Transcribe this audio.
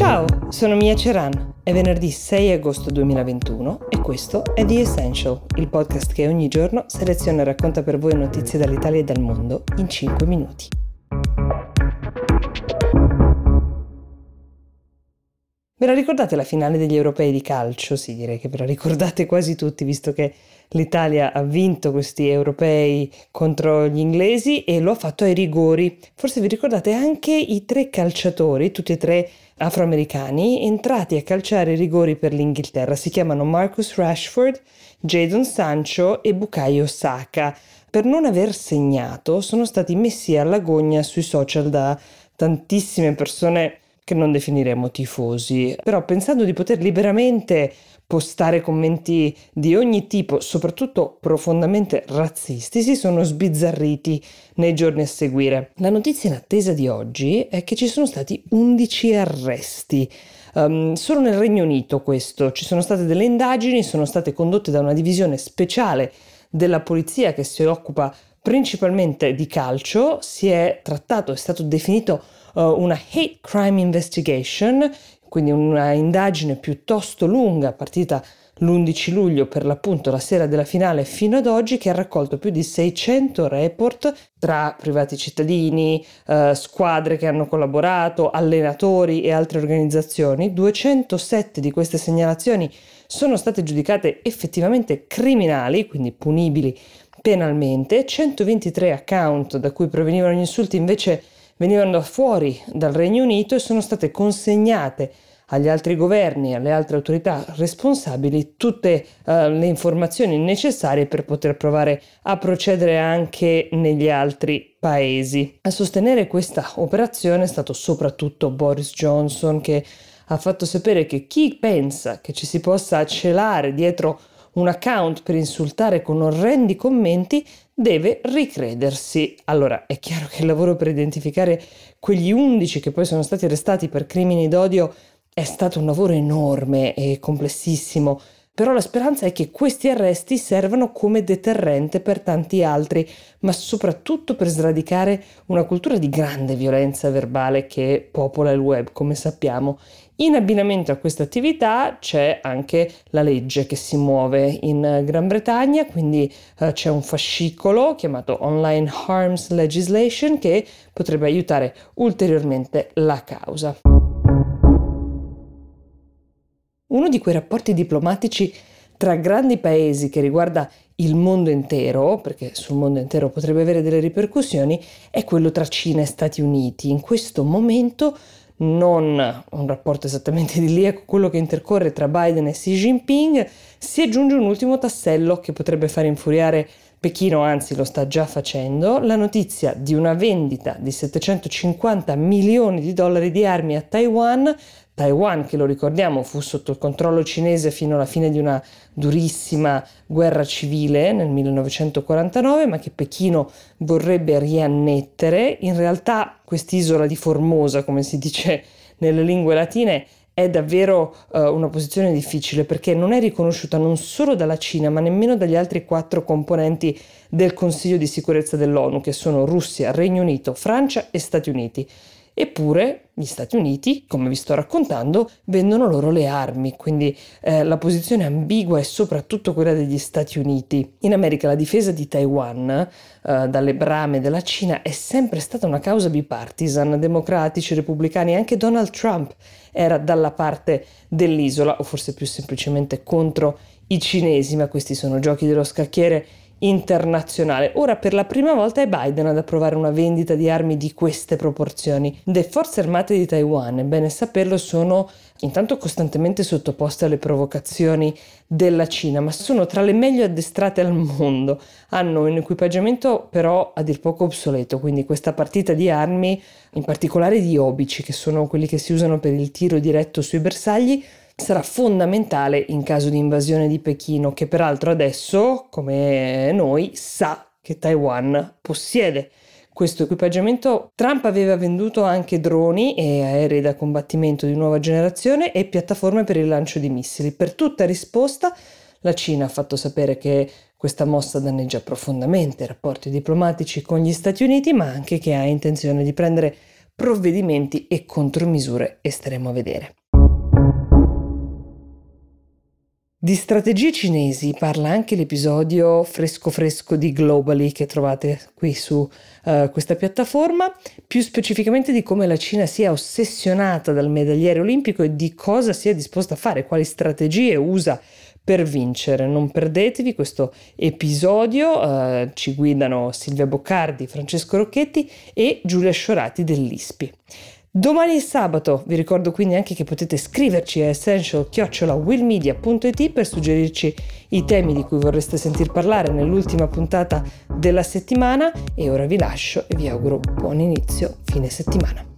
Ciao, sono Mia Ceran. È venerdì 6 agosto 2021 e questo è The Essential, il podcast che ogni giorno seleziona e racconta per voi notizie dall'Italia e dal mondo in 5 minuti. Ve la ricordate la finale degli europei di calcio? Sì, direi che ve la ricordate quasi tutti, visto che l'Italia ha vinto questi europei contro gli inglesi e lo ha fatto ai rigori. Forse vi ricordate anche i tre calciatori, tutti e tre afroamericani, entrati a calciare i rigori per l'Inghilterra. Si chiamano Marcus Rashford, Jadon Sancho e Bukayo Saka. Per non aver segnato sono stati messi alla gogna sui social da tantissime persone che non definiremo tifosi, però pensando di poter liberamente postare commenti di ogni tipo, soprattutto profondamente razzisti, si sono sbizzarriti nei giorni a seguire. La notizia in attesa di oggi è che ci sono stati 11 arresti. Um, solo nel Regno Unito questo, ci sono state delle indagini, sono state condotte da una divisione speciale della polizia che si occupa principalmente di calcio, si è trattato, è stato definito uh, una hate crime investigation, quindi una indagine piuttosto lunga, partita l'11 luglio per l'appunto la sera della finale fino ad oggi che ha raccolto più di 600 report tra privati cittadini, eh, squadre che hanno collaborato, allenatori e altre organizzazioni. 207 di queste segnalazioni sono state giudicate effettivamente criminali, quindi punibili penalmente, 123 account da cui provenivano gli insulti invece venivano fuori dal Regno Unito e sono state consegnate agli altri governi e alle altre autorità responsabili tutte uh, le informazioni necessarie per poter provare a procedere anche negli altri paesi. A sostenere questa operazione è stato soprattutto Boris Johnson che ha fatto sapere che chi pensa che ci si possa celare dietro un account per insultare con orrendi commenti deve ricredersi. Allora, è chiaro che il lavoro per identificare quegli 11 che poi sono stati arrestati per crimini d'odio è stato un lavoro enorme e complessissimo, però la speranza è che questi arresti servano come deterrente per tanti altri, ma soprattutto per sradicare una cultura di grande violenza verbale che popola il web, come sappiamo. In abbinamento a questa attività c'è anche la legge che si muove in Gran Bretagna, quindi uh, c'è un fascicolo chiamato Online Harms Legislation che potrebbe aiutare ulteriormente la causa. Uno di quei rapporti diplomatici tra grandi paesi che riguarda il mondo intero, perché sul mondo intero potrebbe avere delle ripercussioni, è quello tra Cina e Stati Uniti. In questo momento non un rapporto esattamente di lì, ecco quello che intercorre tra Biden e Xi Jinping, si aggiunge un ultimo tassello che potrebbe far infuriare Pechino, anzi lo sta già facendo, la notizia di una vendita di 750 milioni di dollari di armi a Taiwan Taiwan, che lo ricordiamo fu sotto il controllo cinese fino alla fine di una durissima guerra civile nel 1949, ma che Pechino vorrebbe riannettere. In realtà quest'isola di Formosa, come si dice nelle lingue latine, è davvero uh, una posizione difficile perché non è riconosciuta non solo dalla Cina, ma nemmeno dagli altri quattro componenti del Consiglio di sicurezza dell'ONU, che sono Russia, Regno Unito, Francia e Stati Uniti. Eppure gli Stati Uniti, come vi sto raccontando, vendono loro le armi, quindi eh, la posizione ambigua è soprattutto quella degli Stati Uniti. In America la difesa di Taiwan eh, dalle brame della Cina è sempre stata una causa bipartisan, democratici, repubblicani, anche Donald Trump era dalla parte dell'isola o forse più semplicemente contro i cinesi, ma questi sono giochi dello scacchiere internazionale. Ora per la prima volta è Biden ad approvare una vendita di armi di queste proporzioni. Le forze armate di Taiwan, è bene saperlo, sono intanto costantemente sottoposte alle provocazioni della Cina, ma sono tra le meglio addestrate al mondo. Hanno un equipaggiamento però a dir poco obsoleto, quindi questa partita di armi, in particolare di obici, che sono quelli che si usano per il tiro diretto sui bersagli, sarà fondamentale in caso di invasione di Pechino, che peraltro adesso, come noi, sa che Taiwan possiede questo equipaggiamento. Trump aveva venduto anche droni e aerei da combattimento di nuova generazione e piattaforme per il lancio di missili. Per tutta risposta, la Cina ha fatto sapere che questa mossa danneggia profondamente i rapporti diplomatici con gli Stati Uniti, ma anche che ha intenzione di prendere provvedimenti e contromisure e staremo a vedere. Di strategie cinesi parla anche l'episodio fresco fresco di Globally che trovate qui su uh, questa piattaforma, più specificamente di come la Cina sia ossessionata dal medagliere olimpico e di cosa sia disposta a fare, quali strategie usa per vincere. Non perdetevi questo episodio, uh, ci guidano Silvia Boccardi, Francesco Rocchetti e Giulia Sciorati dell'ISPI. Domani è sabato, vi ricordo quindi anche che potete scriverci a essential-willmedia.it per suggerirci i temi di cui vorreste sentir parlare nell'ultima puntata della settimana e ora vi lascio e vi auguro buon inizio fine settimana.